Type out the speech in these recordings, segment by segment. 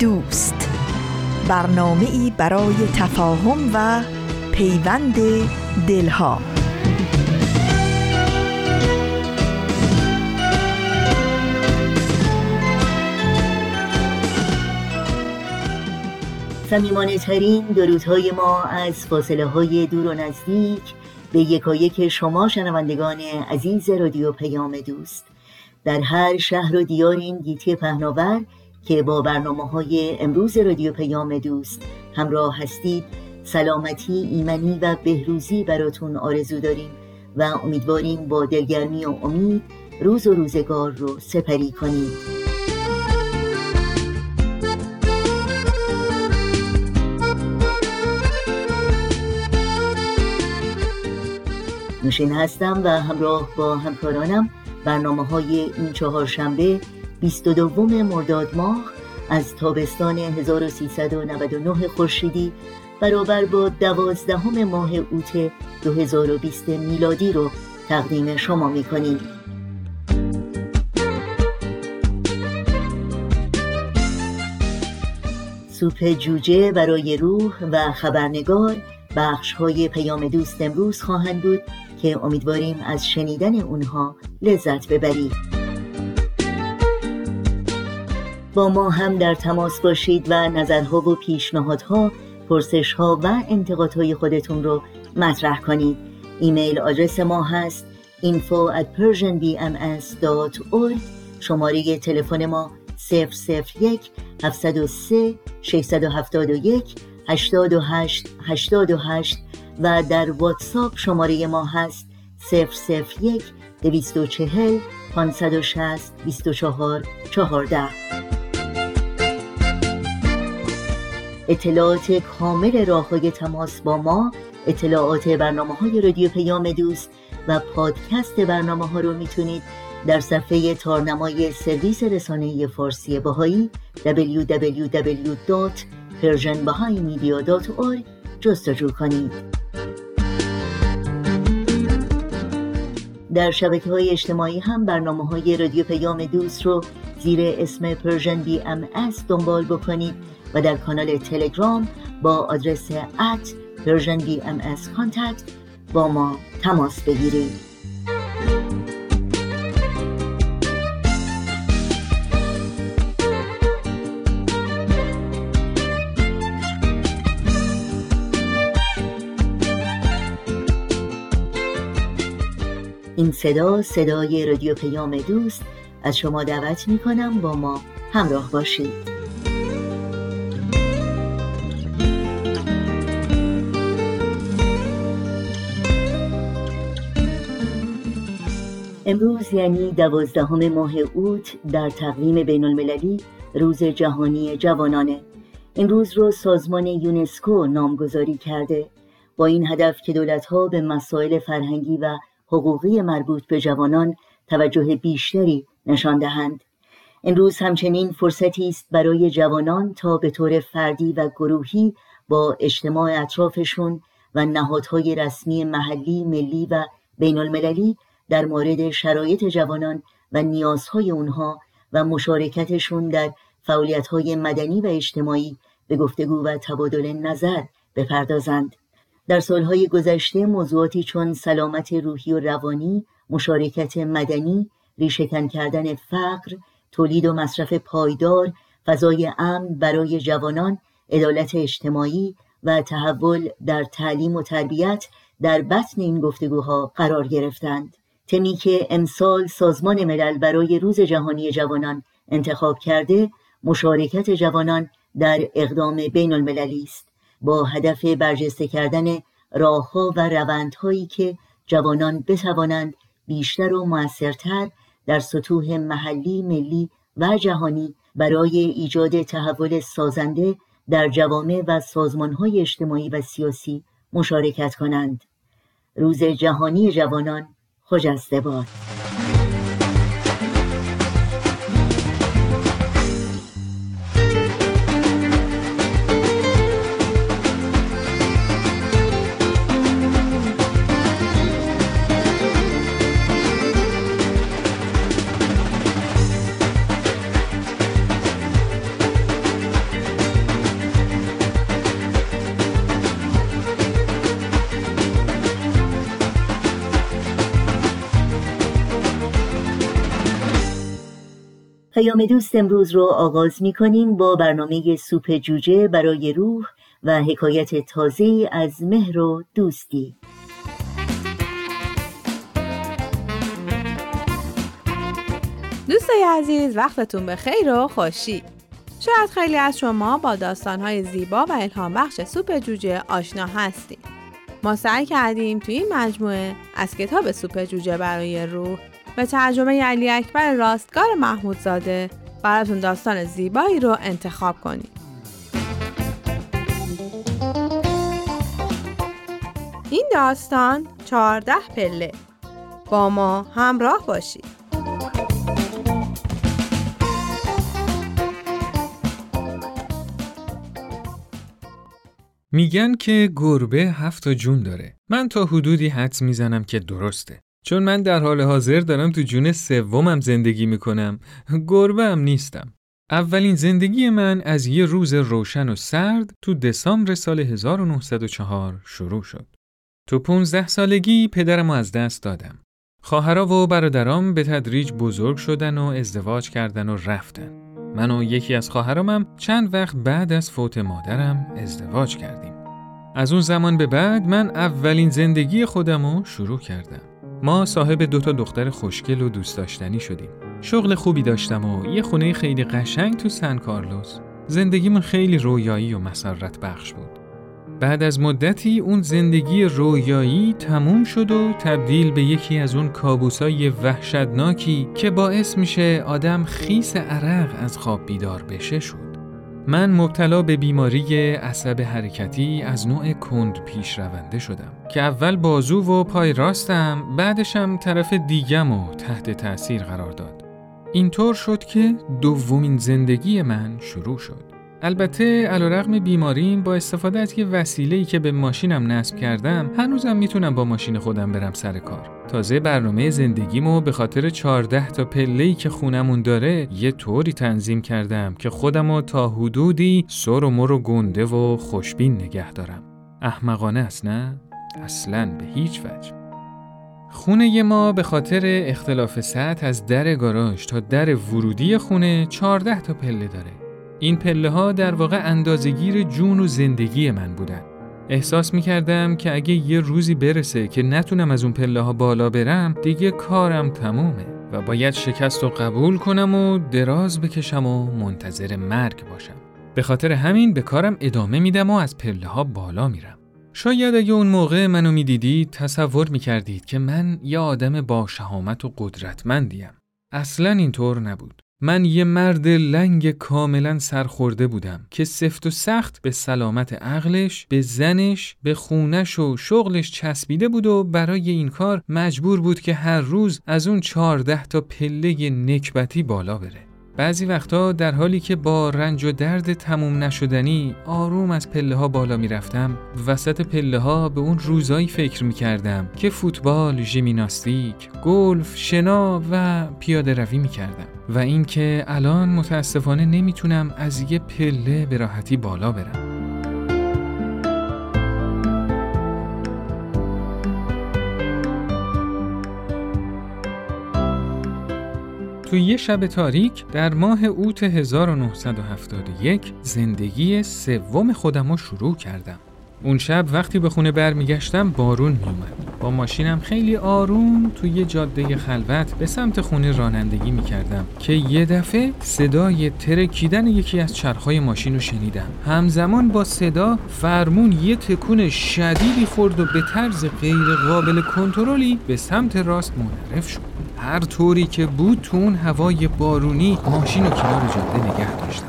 دوست. برنامه ای برای تفاهم و پیوند دلها. سمیمانه ترین درودهای ما از فاصله های دور و نزدیک به یکایک شما شنوندگان عزیز رادیو پیام دوست. در هر شهر و دیار این گیتی پهناور که با برنامه های امروز رادیو پیام دوست همراه هستید سلامتی ایمنی و بهروزی براتون آرزو داریم و امیدواریم با دلگرمی و امید روز و روزگار رو سپری کنید. نوشین هستم و همراه با همکارانم برنامه های این چهار شنبه 22 مرداد ماه از تابستان 1399 خورشیدی برابر با دوازدهم ماه اوت 2020 میلادی رو تقدیم شما می‌کنیم. سوپ جوجه برای روح و خبرنگار بخش های پیام دوست امروز خواهند بود که امیدواریم از شنیدن اونها لذت ببرید. با ما هم در تماس باشید و نظرها و پیشنهادها پرسشها و انتقادهای خودتون رو مطرح کنید. ایمیل آدرس ما هست info at persianbms.org شماره تلفن ما 001 703 671 828 828 و در واتساپ شماره ما هست 001 240 560 24 14 اطلاعات کامل راههای تماس با ما اطلاعات برنامه های رادیو پیام دوست و پادکست برنامه ها رو می‌تونید در صفحه تارنمای سرویس رسانه فارسی بهایی www.persianbahaimedia.org جستجو کنید. در شبکه های اجتماعی هم برنامه های رادیو پیام دوست رو زیر اسم Persian BMS دنبال بکنید. و در کانال تلگرام با آدرس at Persian BMS contact با ما تماس بگیرید. این صدا صدای رادیو پیام دوست از شما دعوت می کنم با ما همراه باشید. امروز یعنی دوازدهم ماه اوت در تقویم بین المللی روز جهانی جوانانه. این روز رو سازمان یونسکو نامگذاری کرده. با این هدف که دولتها به مسائل فرهنگی و حقوقی مربوط به جوانان توجه بیشتری نشان دهند. امروز همچنین فرصتی است برای جوانان تا به طور فردی و گروهی با اجتماع اطرافشون و نهادهای رسمی محلی، ملی و بین المللی در مورد شرایط جوانان و نیازهای اونها و مشارکتشون در فعالیت‌های مدنی و اجتماعی به گفتگو و تبادل نظر بپردازند. در سالهای گذشته موضوعاتی چون سلامت روحی و روانی، مشارکت مدنی، ریشهکن کردن فقر، تولید و مصرف پایدار، فضای امن برای جوانان، عدالت اجتماعی و تحول در تعلیم و تربیت در بطن این گفتگوها قرار گرفتند. تمی که امسال سازمان ملل برای روز جهانی جوانان انتخاب کرده مشارکت جوانان در اقدام بین المللی است با هدف برجسته کردن راهها و روندهایی که جوانان بتوانند بیشتر و موثرتر در سطوح محلی، ملی و جهانی برای ایجاد تحول سازنده در جوامع و سازمانهای اجتماعی و سیاسی مشارکت کنند. روز جهانی جوانان خجسته باد. پیام دوست امروز رو آغاز می کنیم با برنامه سوپ جوجه برای روح و حکایت تازه از مهر و دوستی. دوستای عزیز وقتتون به خیر و خوشی. شاید خیلی از شما با داستانهای زیبا و الهام بخش سوپ جوجه آشنا هستیم ما سعی کردیم توی این مجموعه از کتاب سوپ جوجه برای روح به ترجمه علی اکبر راستگار محمودزاده براتون داستان زیبایی رو انتخاب کنید. این داستان چهارده پله با ما همراه باشید. میگن که گربه هفت جون داره. من تا حدودی حدس می‌زنم که درسته. چون من در حال حاضر دارم تو جون سومم زندگی می‌کنم. گربه هم نیستم. اولین زندگی من از یه روز روشن و سرد تو دسامبر سال 1904 شروع شد. تو 15 سالگی پدرم از دست دادم. خواهرا و برادرام به تدریج بزرگ شدن و ازدواج کردن و رفتن. من و یکی از خواهرامم چند وقت بعد از فوت مادرم ازدواج کردیم. از اون زمان به بعد من اولین زندگی خودم رو شروع کردم. ما صاحب دو تا دختر خوشگل و دوست داشتنی شدیم. شغل خوبی داشتم و یه خونه خیلی قشنگ تو سن کارلوس. زندگیمون خیلی رویایی و مسرت بخش بود. بعد از مدتی اون زندگی رویایی تموم شد و تبدیل به یکی از اون کابوسای وحشتناکی که باعث میشه آدم خیس عرق از خواب بیدار بشه شد. من مبتلا به بیماری عصب حرکتی از نوع کند پیش رونده شدم که اول بازو و پای راستم بعدشم طرف دیگم و تحت تأثیر قرار داد. اینطور شد که دومین زندگی من شروع شد. البته علیرغم بیماریم با استفاده از یه وسیله‌ای که به ماشینم نصب کردم هنوزم می‌تونم با ماشین خودم برم سر کار. تازه برنامه زندگیمو به خاطر 14 تا پله‌ای که خونمون داره یه طوری تنظیم کردم که خودمو تا حدودی سر و مر و گنده و خوشبین نگه دارم. احمقانه است نه؟ اصلا به هیچ وجه. خونه ما به خاطر اختلاف سطح از در گاراژ تا در ورودی خونه 14 تا پله داره. این پله ها در واقع اندازگیر جون و زندگی من بودن. احساس می کردم که اگه یه روزی برسه که نتونم از اون پله ها بالا برم دیگه کارم تمومه و باید شکست و قبول کنم و دراز بکشم و منتظر مرگ باشم. به خاطر همین به کارم ادامه میدم و از پله ها بالا میرم. شاید اگه اون موقع منو می‌دیدید تصور می‌کردید که من یه آدم با شهامت و قدرتمندیم. اصلا اینطور نبود. من یه مرد لنگ کاملا سرخورده بودم که سفت و سخت به سلامت عقلش، به زنش، به خونش و شغلش چسبیده بود و برای این کار مجبور بود که هر روز از اون چهارده تا پله نکبتی بالا بره. بعضی وقتا در حالی که با رنج و درد تموم نشدنی آروم از پله ها بالا می رفتم وسط پله ها به اون روزایی فکر می کردم که فوتبال، ژیمناستیک، گلف، شنا و پیاده روی می کردم و اینکه الان متاسفانه نمی‌تونم از یه پله به راحتی بالا برم. تو یه شب تاریک در ماه اوت 1971 زندگی سوم خودم رو شروع کردم. اون شب وقتی به خونه برمیگشتم بارون میومد. با ماشینم خیلی آروم توی یه جاده خلوت به سمت خونه رانندگی می‌کردم که یه دفعه صدای ترکیدن یکی از چرخهای ماشین رو شنیدم. همزمان با صدا فرمون یه تکون شدیدی خورد و به طرز غیر قابل کنترلی به سمت راست منحرف شد. هر طوری که بود تو اون هوای بارونی ماشین و کنار جاده نگه داشتم.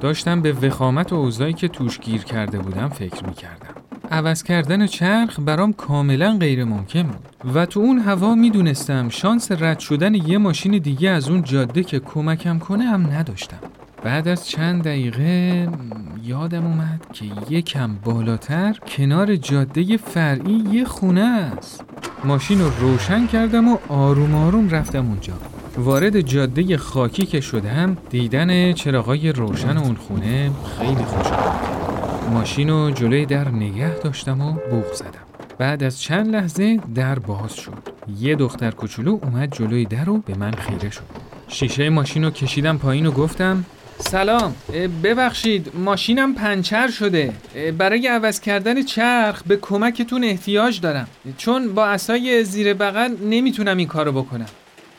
داشتم به وخامت و اوضاعی که توش گیر کرده بودم فکر می‌کردم. عوض کردن چرخ برام کاملا غیر ممکن بود. و تو اون هوا می‌دونستم شانس رد شدن یه ماشین دیگه از اون جاده که کمکم کنه هم نداشتم. بعد از چند دقیقه یادم اومد که یکم بالاتر کنار جاده فرعی یه خونه است. ماشین رو روشن کردم و آروم آروم رفتم اونجا. وارد جاده خاکی که شدم دیدن چراغای روشن اون خونه خیلی خوشحال ماشین رو جلوی در نگه داشتم و بوغ زدم. بعد از چند لحظه در باز شد. یه دختر کوچولو اومد جلوی در و به من خیره شد. شیشه ماشین رو کشیدم پایین و گفتم سلام. ببخشید ماشینم پنچر شده. برای عوض کردن چرخ به کمکتون احتیاج دارم. چون با اسای زیر بغل نمی‌تونم این کارو بکنم.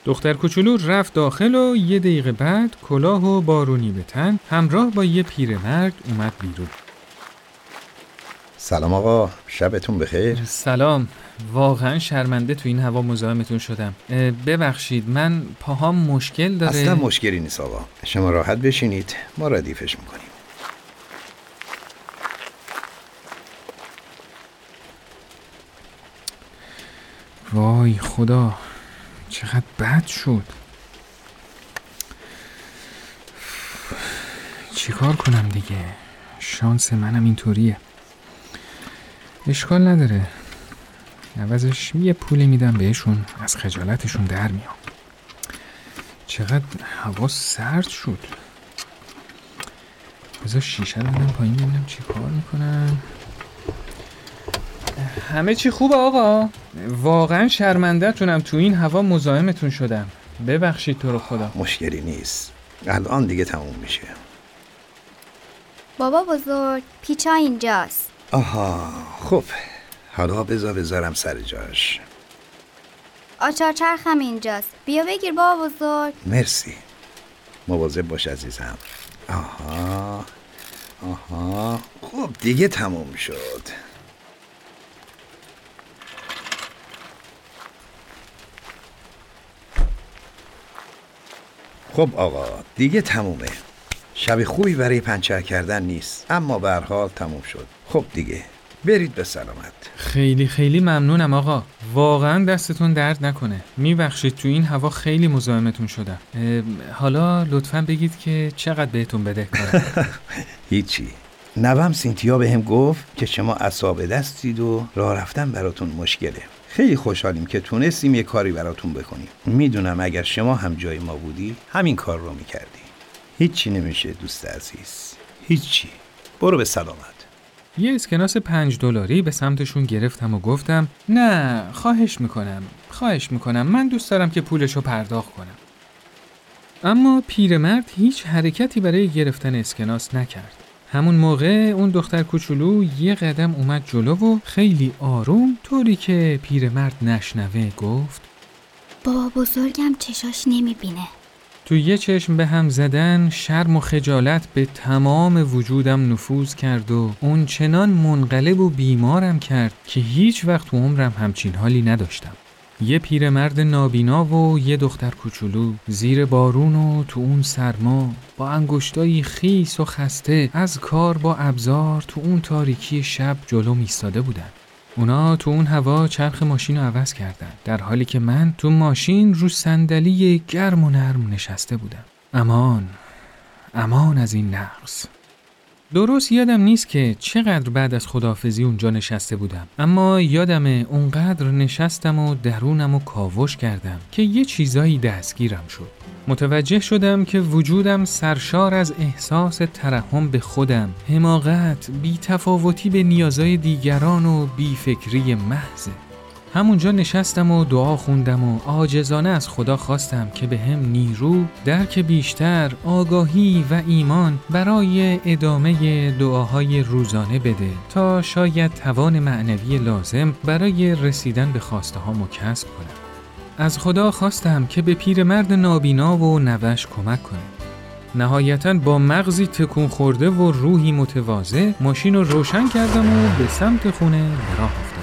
دختر کوچولو رفت داخل و یه دقیقه بعد کلاه و بارونی به تن همراه با یه پیرمرد اومد بیرون. سلام آقا. شبتون بخیر. سلام. واقعا شرمنده تو این هوا مزاحمتون شدم. ببخشید من پاهام مشکل داره. اصلا مشکلی نیست آقا. شما راحت بشینید ما ردیفش می‌کنیم. وای خدا چقدر بد شد. چیکار کنم دیگه؟ شانس منم اینطوریه. اشکال نداره. عوضش یه پولی میدم بهشون از خجالتشون در میام. چقدر هوا سرد شد. بذار شیشه رو پایین ببینم چی کار می‌کنن. همه چی خوبه آقا؟ واقعا شرمنده تو این هوا مزاحمتون شدم. ببخشید تو رو خدا. مشکلی نیست. الان دیگه تموم میشه. بابا بزرگ پیچا اینجاست. آها خب. حالا بذار بذارم سر جاش. آچار چرخم اینجاست. بیا بگیر بابا بزرگ. مرسی. مواظب باش عزیزم. آها آها. خب دیگه تموم شد. خب آقا دیگه تمومه. شب خوبی برای پنچر کردن نیست اما به حال تموم شد. خب دیگه. برید به سلامت. خیلی خیلی ممنونم آقا. واقعا دستتون درد نکنه. میبخشید تو این هوا خیلی مزاحمتون شدم. حالا لطفا بگید که چقدر بهتون بده هیچی. نوام سینتیا به هم گفت که شما اصاب دستید و راه رفتن براتون مشکله. خیلی خوشحالیم که تونستیم یه کاری براتون بکنیم. می‌دونم اگر شما هم جای ما بودی همین کار رو می‌کردی. هیچی نمیشه دوست عزیز. هیچی. برو به سلامت. یه اسکناس پنج دلاری به سمتشون گرفتم و گفتم نه خواهش می‌کنم خواهش می‌کنم. من دوست دارم که پولشو پرداخت کنم. اما پیرمرد هیچ حرکتی برای گرفتن اسکناس نکرد. همون موقع اون دختر کوچولو یه قدم اومد جلو و خیلی آروم طوری که پیرمرد نشنوه گفت بابا بزرگم چشاش نمی‌بینه. تو یه چشم به هم زدن شرم و خجالت به تمام وجودم نفوذ کرد و اون چنان منقلب و بیمارم کرد که هیچ وقت تو عمرم همچین حالی نداشتم. یه پیرمرد نابینا و یه دختر کوچولو زیر بارون و تو اون سرما با انگشتایی خیس و خسته از کار با ابزار تو اون تاریکی شب جلو میستاده بودن. اونا تو اون هوا چرخ ماشین رو عوض کردن در حالی که من تو ماشین رو صندلی گرم و نرم نشسته بودم. امان امان از این نقص. درست یادم نیست که چقدر بعد از خدافزی اونجا نشسته بودم. اما یادم اونقدر نشستم و درونم و کاوش کردم که یه چیزایی دستگیرم شد. متوجه شدم که وجودم سرشار از احساس ترحم به خودم حماقت تفاوتی به نیازهای دیگران و بیفکری محضه. همونجا نشستم و دعا خوندم و آجزانه از خدا خواستم که به هم نیرو، درک بیشتر، آگاهی و ایمان برای ادامه دعاهای روزانه بده تا شاید توان معنوی لازم برای رسیدن به خواسته ها کسب کنم. از خدا خواستم که به پیرمرد نابینا و نوش کمک کنه. نهایتا با مغزی تکون خورده و روحی متواضع ماشین رو روشن کردم و به سمت خونه راه افتادم.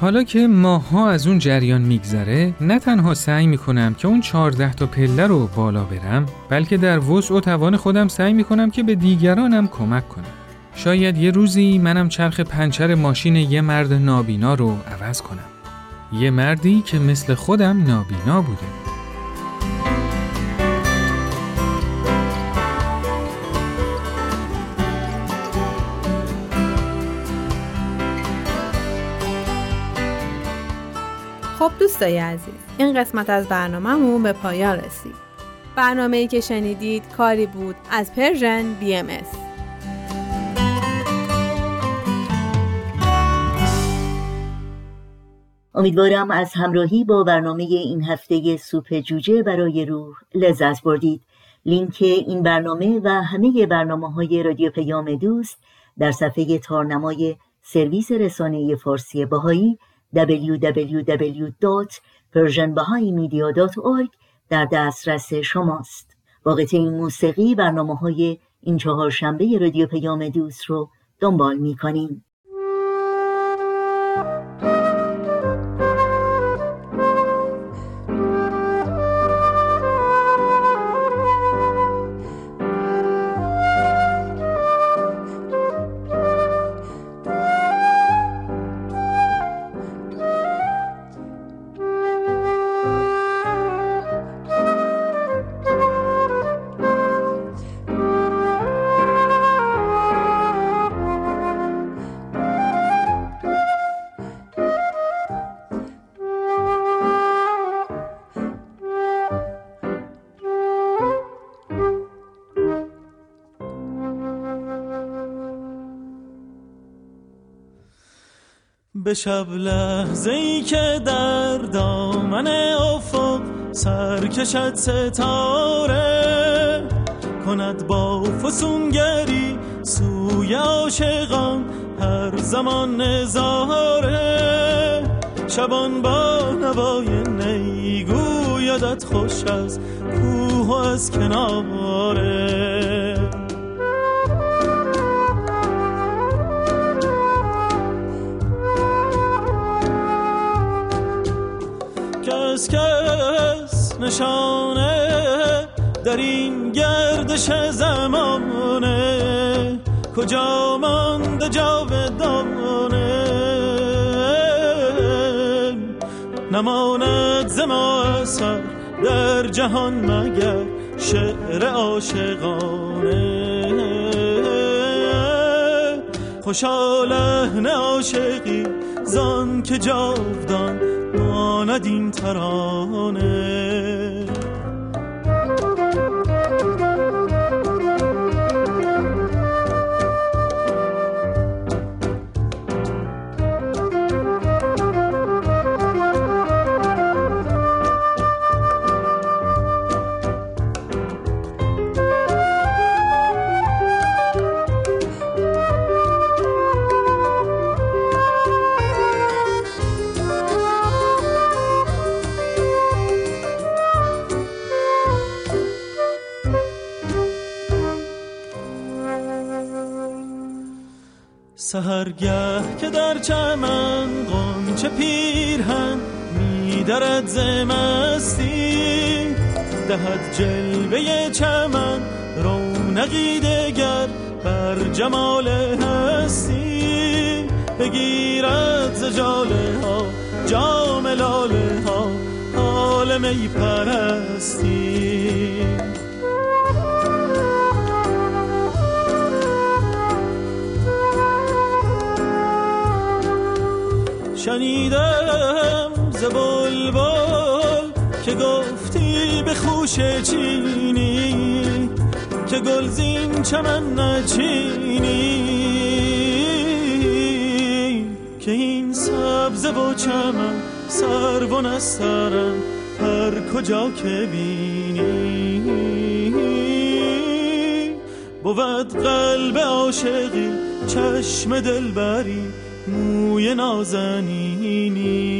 حالا که ماها از اون جریان میگذره نه تنها سعی می‌کنم که اون چهارده تا پله رو بالا برم بلکه در وسع و توان خودم سعی می‌کنم که به دیگرانم کمک کنم. شاید یه روزی منم چرخ پنچر ماشین یه مرد نابینا رو عوض کنم. یه مردی که مثل خودم نابینا بوده. خب دوستای عزیز این قسمت از برنامهمون به پایان رسید برنامه ای که شنیدید کاری بود از Persian BMS. امیدوارم از همراهی با برنامه این هفته سوپ جوجه برای روح لذت بردید لینک این برنامه و همه برنامه های رادیو پیام دوست در صفحه تارنمای سرویس رسانه فارسی بهایی www.persianbahaimedia.org در دسترس شماست واقعیت این موسیقی برنامه های این چهار شنبه رادیو پیام دوست رو دنبال می کنیم. به شب لحظه ای که در دامن افق سر کشد ستاره کند با فسونگری سوی عاشقان هر زمان نظاره. شبان با نوای نیگویدت خوش از کوه و از کناره. نشانه در این گردش زمانه. کجا مانده جاودانه؟ نماند زما اثر در جهان مگر شعر عاشقانه. خوشا نه عاشقی زان که جاودان ماند این ترانه. سهرگه که در چمن قنچه پیرهن میدرد زمستی دهد جلوه چمن رونقی دگر بر جمال هستی. بگیرد ز جاله ها جام لاله ها حال می پرستی. شنیدم ز بلبل که گفتی به خوش چینی که گلزین چمن نچینی. که این سبز و چمن سر و نسترن هر کجا که بینی. بود قلب عاشقی چشم دلبری موی dini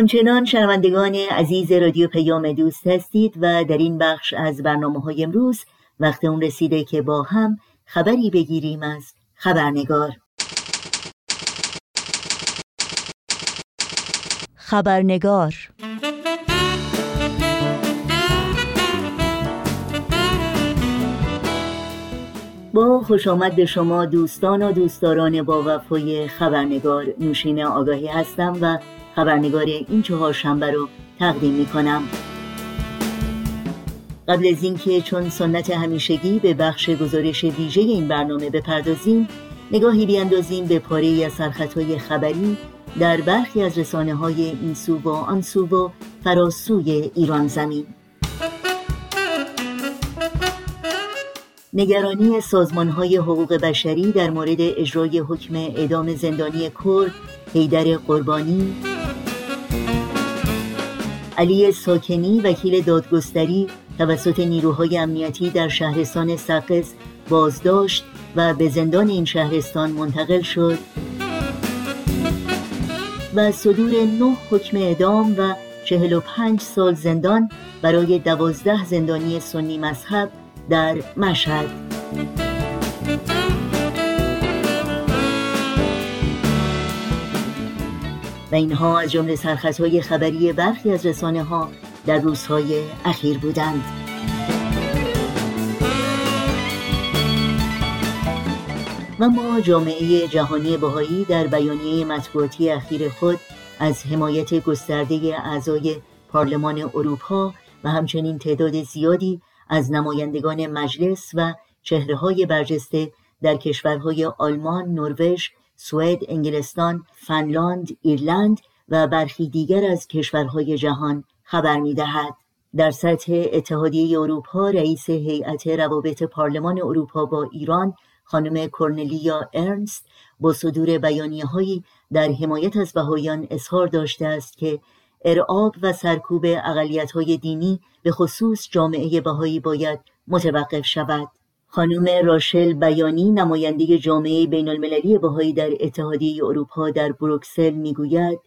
همچنان شنوندگان عزیز رادیو پیام دوست هستید و در این بخش از برنامه های امروز وقت اون رسیده که با هم خبری بگیریم از خبرنگار. خبرنگار با خوش آمد به شما دوستان و دوستداران با وفای خبرنگار نوشین آگاهی هستم و خبرنگار این چهار شنبه رو تقدیم می کنم قبل از اینکه چون سنت همیشگی به بخش گزارش ویژه این برنامه بپردازیم نگاهی بیاندازیم به پاره از سرخطهای خبری در برخی از رسانه های این سو و آن سو و فراسوی ایران زمین. نگرانی سازمان های حقوق بشری در مورد اجرای حکم اعدام زندانی کرد حیدر قربانی علی ساکنی وکیل دادگستری توسط نیروهای امنیتی در شهرستان سقز بازداشت و به زندان این شهرستان منتقل شد. و صدور نه حکم اعدام و 45 سال زندان برای دوازده زندانی سنی مذهب در مشهد. و اینها از جمله سرخطهای خبری برخی از رسانه ها در روزهای اخیر بودند. و ما جامعه جهانی بهایی در بیانیه مطبوعاتی اخیر خود از حمایت گسترده اعضای پارلمان اروپا و همچنین تعداد زیادی از نمایندگان مجلس و چهره های برجسته در کشورهای آلمان، نروژ، سوئد، انگلستان، فنلاند، ایرلند و برخی دیگر از کشورهای جهان خبر می دهد. در سطح اتحادیه اروپا رئیس هیئت روابط پارلمان اروپا با ایران خانم کورنلیا ارنست با صدور بیانیه هایی در حمایت از بهایان اظهار داشته است که ارعاب و سرکوب اقلیت های دینی به خصوص جامعه بهایی باید متوقف شود. خانم راشل بیانی نماینده جامعه بین المللی بهایی در اتحادیه اروپا در بروکسل می‌گوید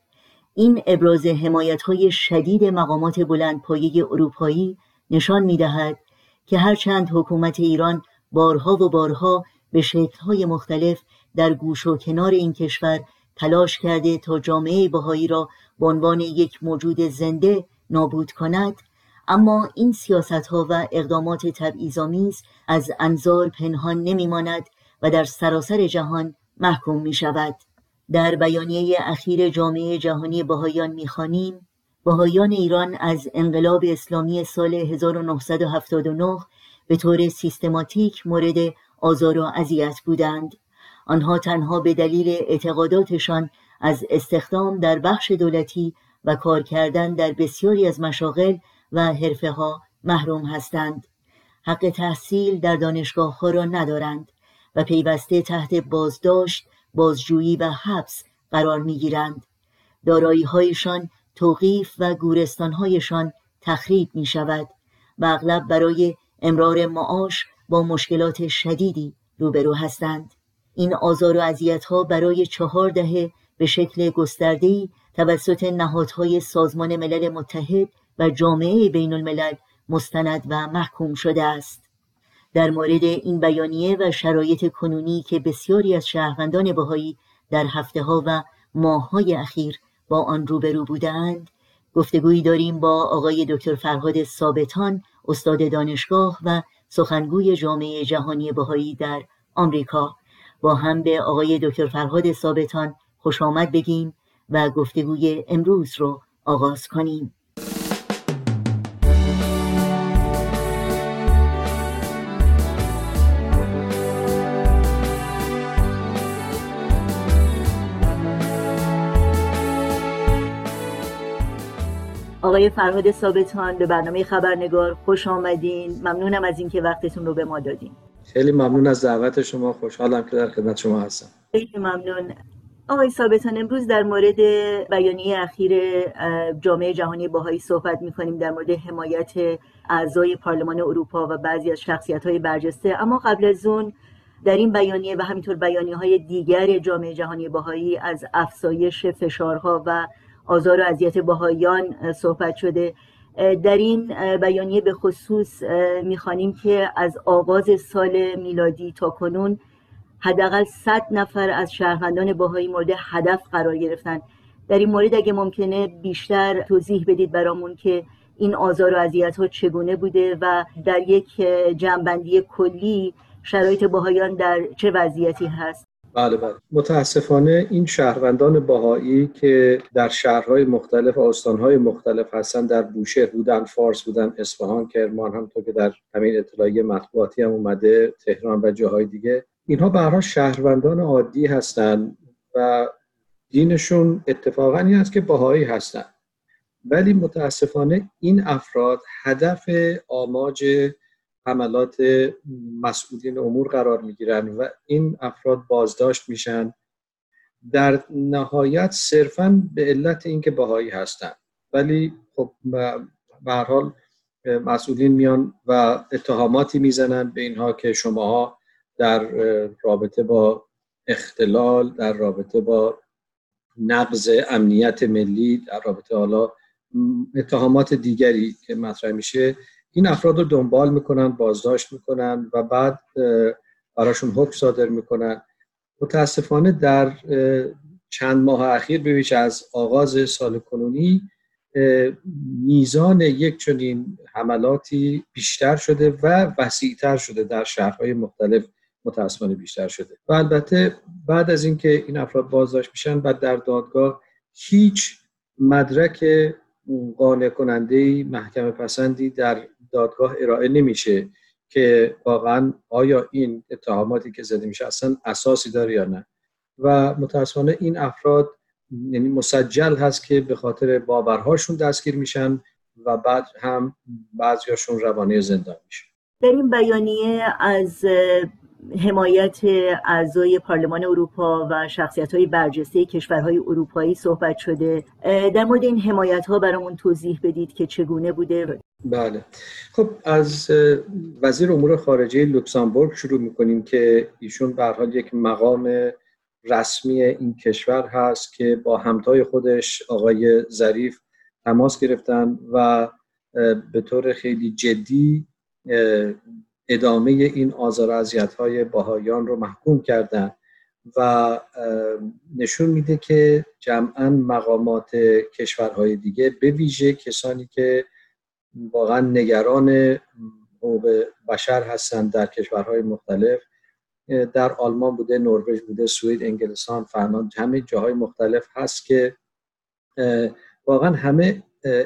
این ابراز حمایت های شدید مقامات بلند پایه اروپایی نشان می دهد که هرچند حکومت ایران بارها و بارها به شکلهای مختلف در گوش و کنار این کشور تلاش کرده تا جامعه بهایی را به عنوان یک موجود زنده نابود کند اما این سیاست ها و اقدامات تبعیض‌آمیز از انظار پنهان نمیماند و در سراسر جهان محکوم می شود. در بیانیه اخیر جامعه جهانی بهایان می‌خوانیم بهایان ایران از انقلاب اسلامی سال 1979 به طور سیستماتیک مورد آزار و اذیت بودند آنها تنها به دلیل اعتقاداتشان از استخدام در بخش دولتی و کار کردن در بسیاری از مشاغل و حرفه ها محروم هستند. حق تحصیل در دانشگاه ها را ندارند و پیوسته تحت بازداشت بازجویی و حبس قرار می‌گیرند. دارایی هایشان توقیف و گورستان هایشان تخریب می شود و اغلب برای امرار معاش با مشکلات شدیدی روبرو هستند. این آزار و اذیت ها برای چهار دهه به شکل گسترده‌ای توسط نهادهای سازمان ملل متحد و جامعه بین الملل مستند و محکوم شده است. در مورد این بیانیه و شرایط کنونی که بسیاری از شهروندان بهایی در هفته ها و ماه های اخیر با آن روبرو بودند گفتگویی داریم با آقای دکتر فرهاد ثابتان استاد دانشگاه و سخنگوی جامعه جهانی بهایی در آمریکا. با هم به آقای دکتر فرهاد ثابتان خوش آمد بگیم و گفتگوی امروز رو آغاز کنیم. آقای فرهاد ثابتان به برنامه خبرنگار خوش آمدین. ممنونم از اینکه وقتتون رو به ما دادین. خیلی ممنون از دعوت شما. خوشحالم که در خدمت شما هستم. خیلی ممنون. آقای ثابتان امروز در مورد بیانیه اخیر جامعه جهانی باهایی صحبت می‌کنیم در مورد حمایت اعضای پارلمان اروپا و بعضی از شخصیت های برجسته. اما قبل از اون در این بیانیه و همینطور بیانیه های دیگر جامعه جهانی باهایی از افزایش فشارها و آزار و اذیت بهاییان صحبت شده. در این بیانیه به خصوص می‌خوانیم که از آغاز سال میلادی تا کنون حداقل 100 نفر از شهروندان باهایی مورد هدف قرار گرفتن. در این مورد اگه ممکنه بیشتر توضیح بدید برامون که این آزار و اذیت ها چگونه بوده و در یک جنبندی کلی شرایط باهایان در چه وضعیتی هست. بله بله. متاسفانه این شهروندان باهایی که در شهرهای مختلف و استانهای مختلف هستن در بوشهر بودن فارس بودن اصفهان کرمان هم تو که در همین اطلاعیه مطبوعاتی هم اومده تهران و جاهای دیگه اینها برها شهروندان عادی هستند و دینشون اتفاقا این است که باهایی هستند ولی متاسفانه این افراد هدف آماج حملات مسئولین امور قرار می‌گیرن و این افراد بازداشت میشن. در نهایت صرفا به علت اینکه باهایی هستند ولی خب به حال مسئولین میان و اتهاماتی می‌زنن به اینها که شماها در رابطه با اختلال در رابطه با نقض امنیت ملی در رابطه حالا اتهامات دیگری که مطرح میشه این افراد رو دنبال می‌کنن بازداشت می‌کنن و بعد براشون حکم صادر می‌کنن. متاسفانه در چند ماه اخیر ببینید از آغاز سال کنونی میزان یک چنین حملاتی بیشتر شده و وسیعتر شده در شهرهای مختلف متاسفانه بیشتر شده. و البته بعد از اینکه این افراد بازداشت میشن و در دادگاه هیچ مدرک قانع کننده محکمه پسندی در دادگاه ارائه نمیشه که واقعا آیا این اتهاماتی که زده میشه اصلا اساسی داره یا نه. و متاسفانه این افراد یعنی مسجل هست که به خاطر باورهاشون دستگیر میشن و بعد هم بعضیاشون روانه زندان میشه. در این بیانیه از حمایت اعضای پارلمان اروپا و شخصیت های برجسته کشورهای اروپایی صحبت شده. در مورد این حمایت ها برامون توضیح بدید که چگونه بوده. بله. خب از وزیر امور خارجه لوکسامبورگ شروع می‌کنیم که ایشون به حال یک مقام رسمی این کشور هست که با همتای خودش آقای ظریف تماس گرفتن و به طور خیلی جدی ادامه این آزار و های باهایان رو محکوم کردن و نشون میده که جمعا مقامات کشورهای دیگه به ویژه کسانی که واقعا نگران حقوق بشر هستند در کشورهای مختلف در آلمان بوده نروژ بوده سوئد انگلستان فرمان همه جاهای مختلف هست که واقعا همه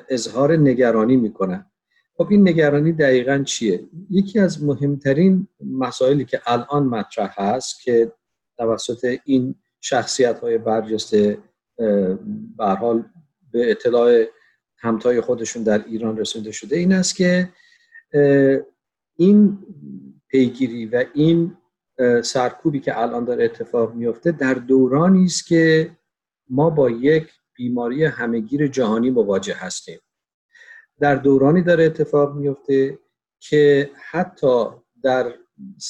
اظهار نگرانی می‌کنن. خب این نگرانی دقیقا چیه؟ یکی از مهمترین مسائلی که الان مطرح هست که توسط این شخصیت های برجسته حال به اطلاع همتای خودشون در ایران رسونده شده این است که این پیگیری و این سرکوبی که الان داره اتفاق میفته در دورانی است که ما با یک بیماری همهگیر جهانی مواجه هستیم. در دورانی داره اتفاق میفته که حتی در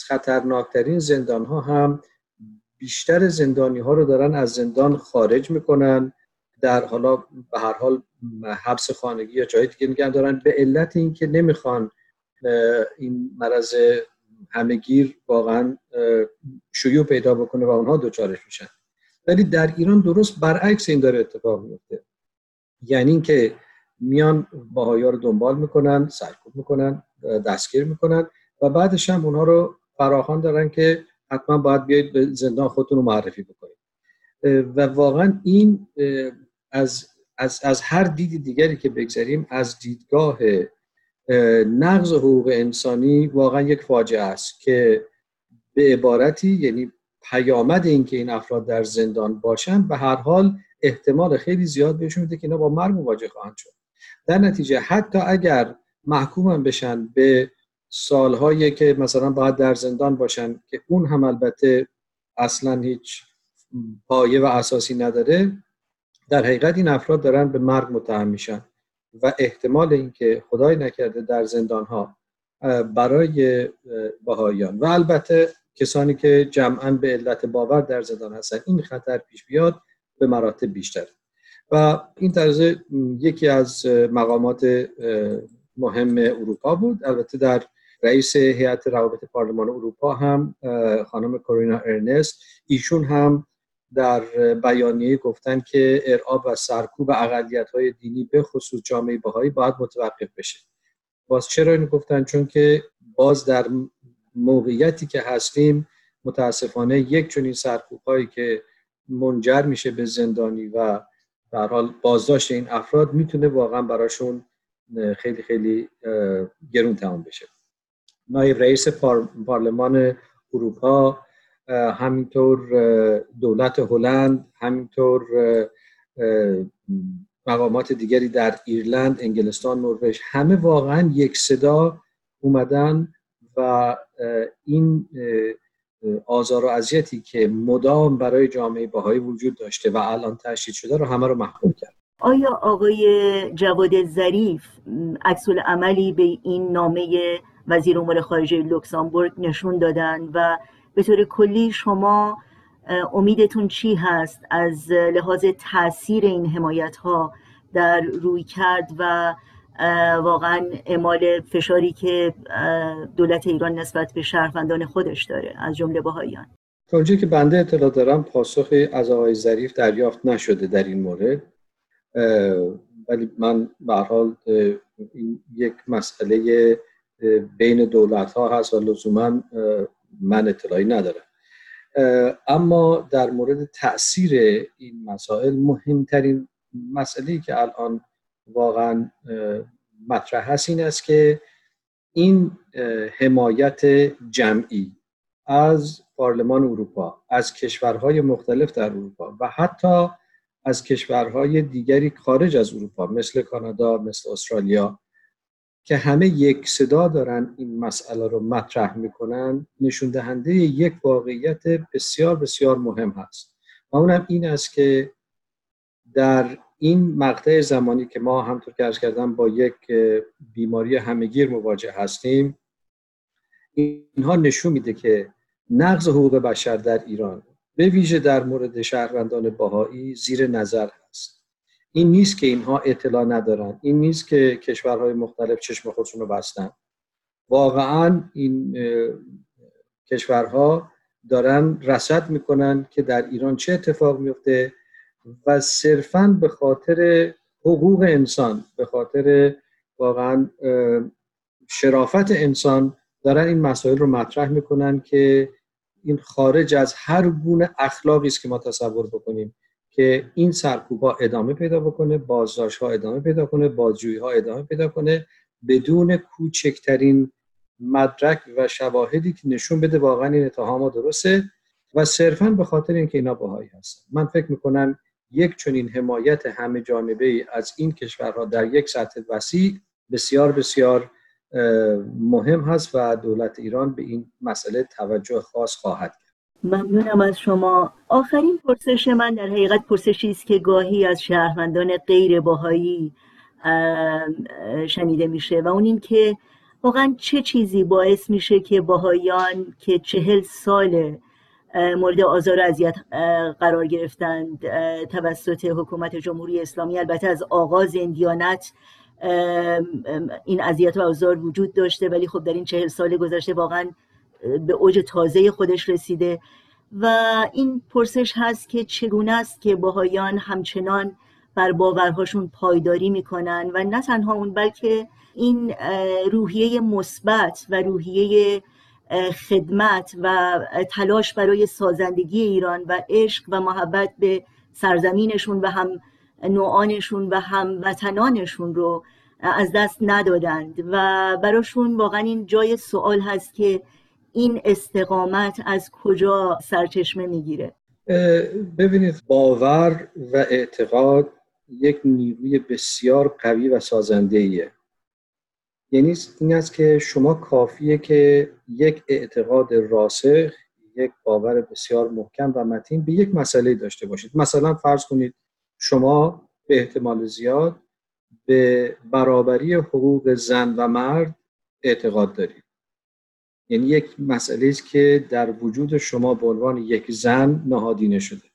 خطرناکترین زندان ها هم بیشتر زندانی ها رو دارن از زندان خارج می‌کنن. در حالا به هر حال حبس خانگی یا جای دیگه نگه دارن. به علت اینکه نمی‌خوان این مرض همگیر واقعا شیوع پیدا بکنه و اونها دچارش میشن. ولی در ایران درست برعکس این داره اتفاق میفته یعنی اینکه میان باهایا رو دنبال می‌کنن سرکوب می‌کنن دستگیر می‌کنن و بعدش هم اونها رو فراخوان دارن که حتما باید بیاید به زندان خودتون رو معرفی بکنید. و واقعا این از, از, از هر دید دیگری که بگذاریم از دیدگاه نقض حقوق انسانی واقعا یک فاجعه است که به عبارتی یعنی پیامد این که این افراد در زندان باشن به هر حال احتمال خیلی زیاد بهشون میده که اینا با مرگ مواجه خواهند شد. در نتیجه حتی اگر محکوم بشن به سالهایی که مثلا باید در زندان باشن که اون هم البته اصلا هیچ پایه و اساسی نداره در حقیقت این افراد دارن به مرگ متهم میشن و احتمال اینکه خدای نکرده در زندان ها برای باهایان و البته کسانی که جمعا به علت باور در زندان هستن این خطر پیش بیاد به مراتب بیشتر. و این طرز یکی از مقامات مهم اروپا بود. البته در رئیس هیئت روابط پارلمان اروپا هم خانم کورینا ارنست. ایشون هم در بیانیه گفتن که ارعاب و سرکوب اقلیت های دینی به خصوص جامعه بهایی باید متوقف بشه. باز چرا اینو گفتن؟ چون که باز در موقعیتی که هستیم متاسفانه یک چنین سرکوب هایی که منجر میشه به زندانی و در حال بازداشت این افراد می‌تونه واقعا براشون خیلی خیلی گرون تمام بشه. نایب رئیس پارلمان اروپا همینطور دولت هلند همینطور مقامات دیگری در ایرلند انگلستان نروژ همه واقعا یک صدا اومدن و این آزار و اذیتی که مدام برای جامعه باهایی وجود داشته و الان تشدید شده رو همه رو محکوم کرد. آیا آقای جواد ظریف عکس عملی به این نامه وزیر امور خارجه لوکزامبورگ نشون دادن و به طور کلی شما امیدتون چی هست از لحاظ تاثیر این حمایت ها در روی کرد و واقعا اعمال فشاری که دولت ایران نسبت به شهروندان خودش داره از جمله بهاییان. تا که بنده اطلاع دارم پاسخی از آقای ظریف دریافت نشده در این مورد. ولی من به حال این یک مسئله بین دولت ها هست و لزوما من اطلاعی ندارم. اما در مورد تاثیر این مسائل مهمترین مسئله که الان واقعا مطرح هست این است که این حمایت جمعی از پارلمان اروپا از کشورهای مختلف در اروپا و حتی از کشورهای دیگری خارج از اروپا مثل کانادا مثل استرالیا که همه یک صدا دارن این مسئله رو مطرح می‌کنن نشون دهنده یک واقعیت بسیار بسیار مهم هست. و اونم این است که در این مقطع زمانی که ما همطور که ارز کردم با یک بیماری همگیر مواجه هستیم اینها نشون میده که نقض حقوق بشر در ایران به ویژه در مورد شهروندان باهایی زیر نظر هست. این نیست که اینها اطلاع ندارن این نیست که کشورهای مختلف چشم خودشون رو بستن. واقعا این کشورها دارن رسد می‌کنن که در ایران چه اتفاق میفته و صرفا به خاطر حقوق انسان به خاطر واقعا شرافت انسان دارن این مسائل رو مطرح می‌کنن که این خارج از هر گونه اخلاقی است که ما تصور بکنیم که این سرکوبا ادامه پیدا بکنه بازداشت ها ادامه پیدا کنه بازجویی ها ادامه پیدا کنه بدون کوچکترین مدرک و شواهدی که نشون بده واقعا این اتهام درسته و صرفا به خاطر اینکه اینا باهایی هستن. من فکر می‌کنم یک چنین حمایت همه جانبه از این کشورها در یک سطح وسیع بسیار بسیار مهم هست و دولت ایران به این مسئله توجه خاص خواهد کرد. ممنونم از شما. آخرین پرسش من در حقیقت پرسشی است که گاهی از شهروندان غیر باهایی شنیده میشه و اون این که واقعا چه چیزی باعث میشه که باهایان که چهل سال مورد آزار و اذیت قرار گرفتند. توسط حکومت جمهوری اسلامی. البته از آغاز این دیانت این اذیت و آزار وجود داشته ولی خب در این چهل سال گذشته واقعا به اوج تازه خودش رسیده. و این پرسش هست که چگونه است که باهایان همچنان بر باورهاشون پایداری می‌کنن؟ و نه تنها اون بلکه این روحیه مثبت و روحیه خدمت و تلاش برای سازندگی ایران و عشق و محبت به سرزمینشون و هم نوعانشون و هم وطنانشون رو از دست ندادند. و براشون واقعا این جای سوال هست که این استقامت از کجا سرچشمه می‌گیره؟ ببینید باور و اعتقاد یک نیروی بسیار قوی و سازنده ایه یعنی این است که شما کافیه که یک اعتقاد راسخ یک باور بسیار محکم و متین به یک مسئله داشته باشید. مثلا فرض کنید شما به احتمال زیاد به برابری حقوق زن و مرد اعتقاد دارید. یعنی یک مسئله است که در وجود شما به عنوان یک زن نهادینه شده.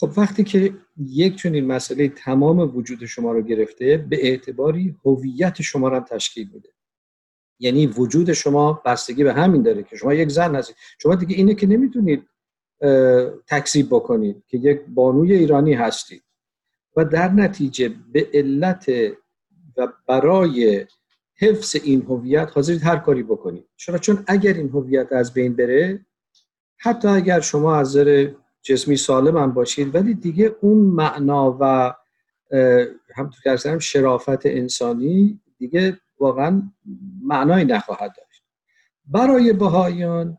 خب وقتی که یک چنین مسئله تمام وجود شما رو گرفته به اعتباری هویت شما رو تشکیل میده. یعنی وجود شما بستگی به همین داره که شما یک زن هستید. شما دیگه اینه که نمی‌تونید تکذیب بکنید که یک بانوی ایرانی هستید. و در نتیجه به علت و برای حفظ این هویت حاضرید هر کاری بکنید. چرا؟ چون اگر این هویت از بین بره حتی اگر شما از نظر جسمی سالم هم باشید. ولی دیگه اون معنا و همطور که شرافت انسانی دیگه واقعا معنایی نخواهد داشت. برای بهاییان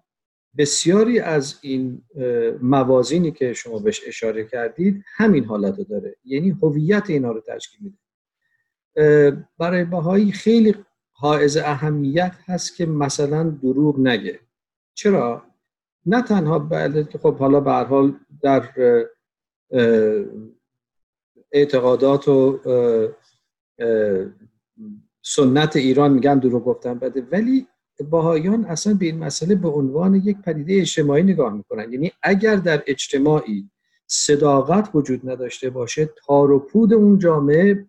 بسیاری از این موازینی که شما بهش اشاره کردید همین حالت داره. یعنی هویت اینا رو تشکیل میده. برای بهایی خیلی حائز اهمیت هست که مثلا دروغ نگه. چرا؟ نه تنها بله که خب حالا به حال در اعتقادات و سنت ایران میگن دروغ گفتن بده ولی باهایان اصلا به این مسئله به عنوان یک پدیده اجتماعی نگاه می‌کنن. یعنی اگر در اجتماعی صداقت وجود نداشته باشه تار و پود اون جامعه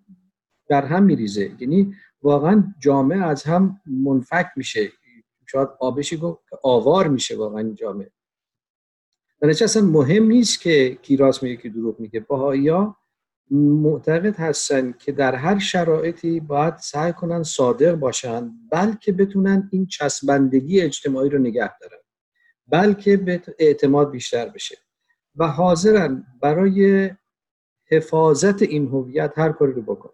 در هم میریزه. یعنی واقعا جامعه از هم منفک میشه. شاید آبشی آوار میشه واقعا جامعه. در اصلا مهم نیست که کی راست میگه که دروغ میگه. باهایی ها معتقد هستن که در هر شرایطی باید سعی کنن صادق باشن بلکه بتونن این چسبندگی اجتماعی رو نگه دارن. بلکه به اعتماد بیشتر بشه. و حاضرن برای حفاظت این هویت هر کاری رو بکنن.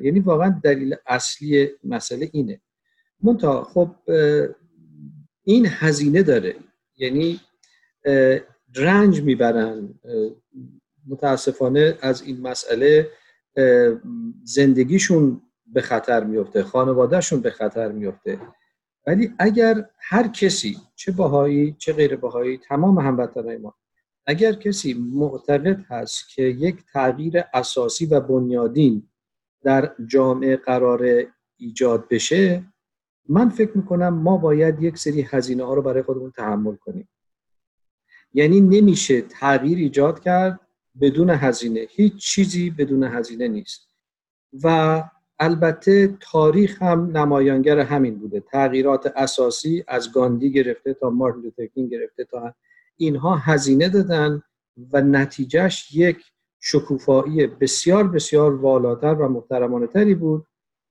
یعنی واقعا دلیل اصلی مسئله اینه. منتها خب این هزینه داره. یعنی رنج می‌برن. متاسفانه از این مسئله زندگیشون به خطر میفته خانوادهشون به خطر میفته ولی اگر هر کسی چه باهایی چه غیر باهایی تمام هموطنهای ما اگر کسی معتقد هست که یک تغییر اساسی و بنیادین در جامعه قرار ایجاد بشه من فکر می‌کنم ما باید یک سری هزینه ها رو برای خودمون تحمل کنیم. یعنی نمیشه تغییر ایجاد کرد بدون هزینه. هیچ چیزی بدون هزینه نیست. و البته تاریخ هم نمایانگر همین بوده. تغییرات اساسی از گاندی گرفته تا مارتین لوتر گرفته تا اینها هزینه دادن و نتیجهش یک شکوفایی بسیار بسیار والاتر و محترمانه تری بود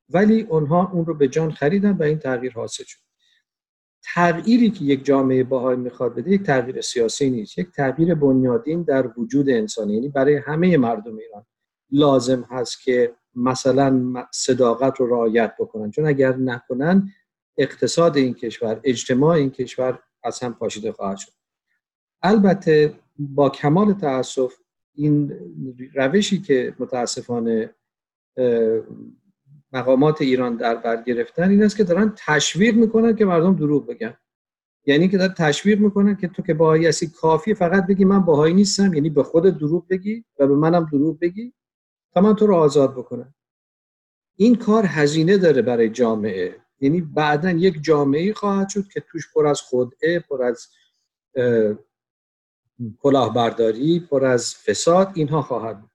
ولی اونها اون رو به جان خریدن و این تغییر حاصل شد. تغییری که یک جامعه باهای می‌خواد بده یک تغییر سیاسی نیست. یک تغییر بنیادین در وجود انسانی. یعنی برای همه مردم ایران لازم هست که مثلا صداقت رو رعایت بکنن. چون اگر نکنن اقتصاد این کشور اجتماع این کشور از هم پاشیده خواهد شد. البته با کمال تاسف این روشی که متاسفانه مقامات ایران در بر گرفتن این است که دارن تشویق می‌کنن که مردم دروغ بگن. یعنی که دارن تشویق می‌کنن که تو که باهایی هستی کافی فقط بگی من باهایی نیستم یعنی به خود دروغ بگی و به منم دروغ بگی تا من تو رو آزاد بکنم. این کار هزینه داره برای جامعه. یعنی بعدا یک جامعه خواهد شد که توش پر از خودعه پر از کلاهبرداری پر از فساد اینها خواهد بود.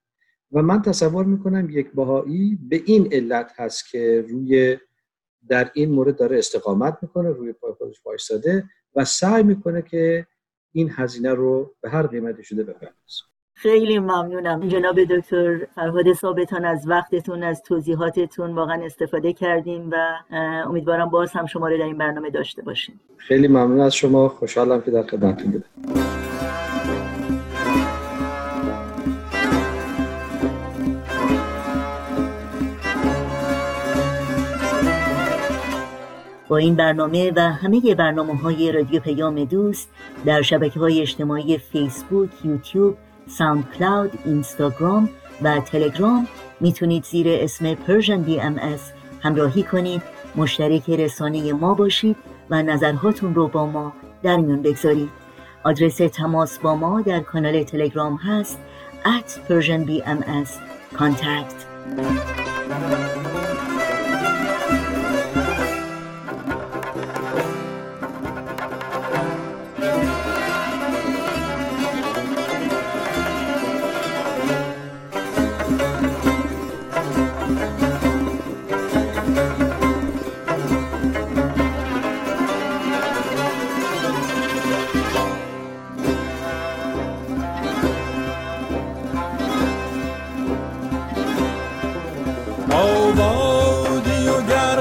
و من تصور می‌کنم یک باهایی به این علت هست که روی در این مورد داره استقامت می‌کنه روی پای خودش وایساده و سعی می‌کنه که این هزینه رو به هر قیمتی شده بپردازه. خیلی ممنونم. جناب دکتر فرهاد ثابتان از وقتتون از توضیحاتتون واقعا استفاده کردیم و امیدوارم باز هم شما رو در این برنامه داشته باشیم. خیلی ممنون از شما. خوشحالم که در خدمتتون بودم. با این برنامه و همه برنامه های رادیو پیام دوست در شبکه های اجتماعی فیسبوک، یوتیوب، ساوند کلاود، اینستاگرام و تلگرام می‌تونید زیر اسم بی ام همراهی کنید. مشترک رسانه ما باشید و نظرهاتون رو با ما در میون بگذارید. آدرس تماس با ما در کانال تلگرام هست at Persian BMS contact.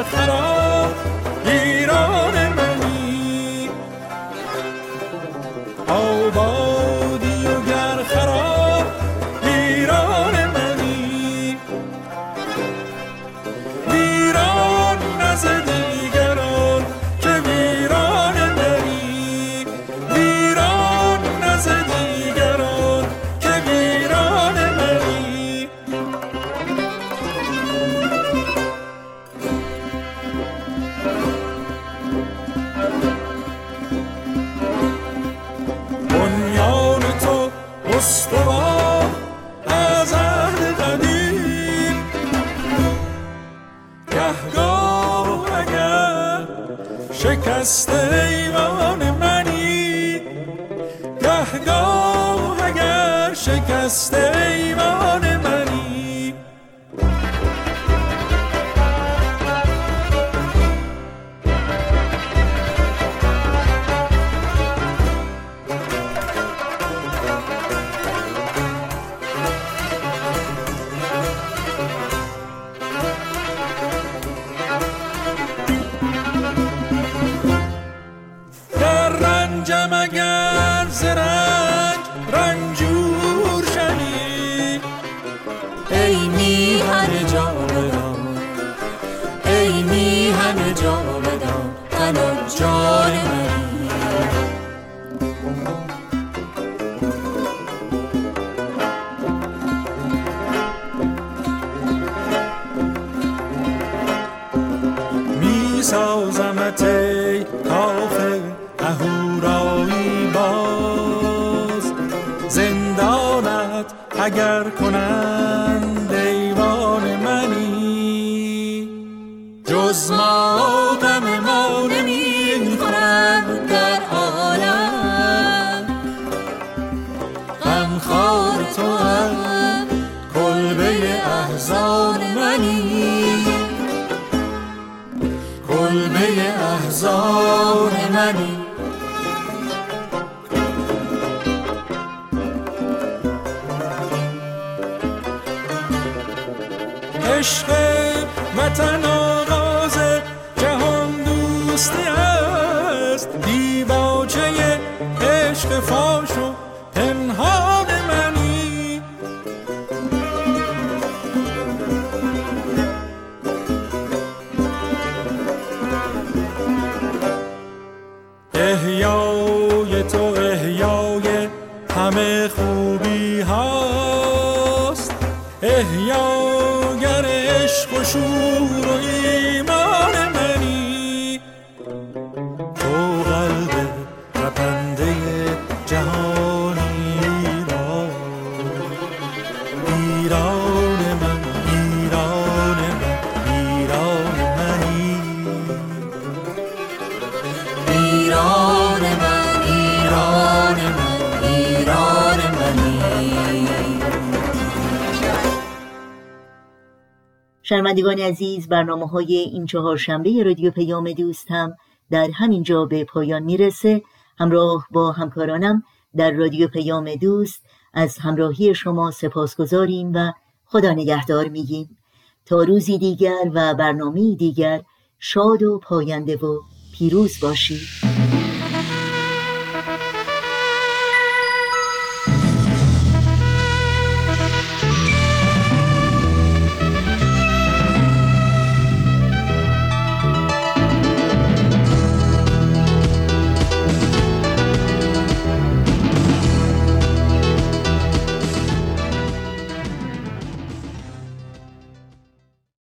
خراب. احیای تو احیای همه خوبی هاست. احیاگر عشق و شور و شنوندگان عزیز برنامه های این چهار شنبه رادیو پیام دوست در همین جا به پایان می‌رسه. همراه با همکارانم در رادیو پیام دوست از همراهی شما سپاس گذاریم و خدا نگهدار میگیم. تا روزی دیگر و برنامه دیگر شاد و پاینده و پیروز باشید.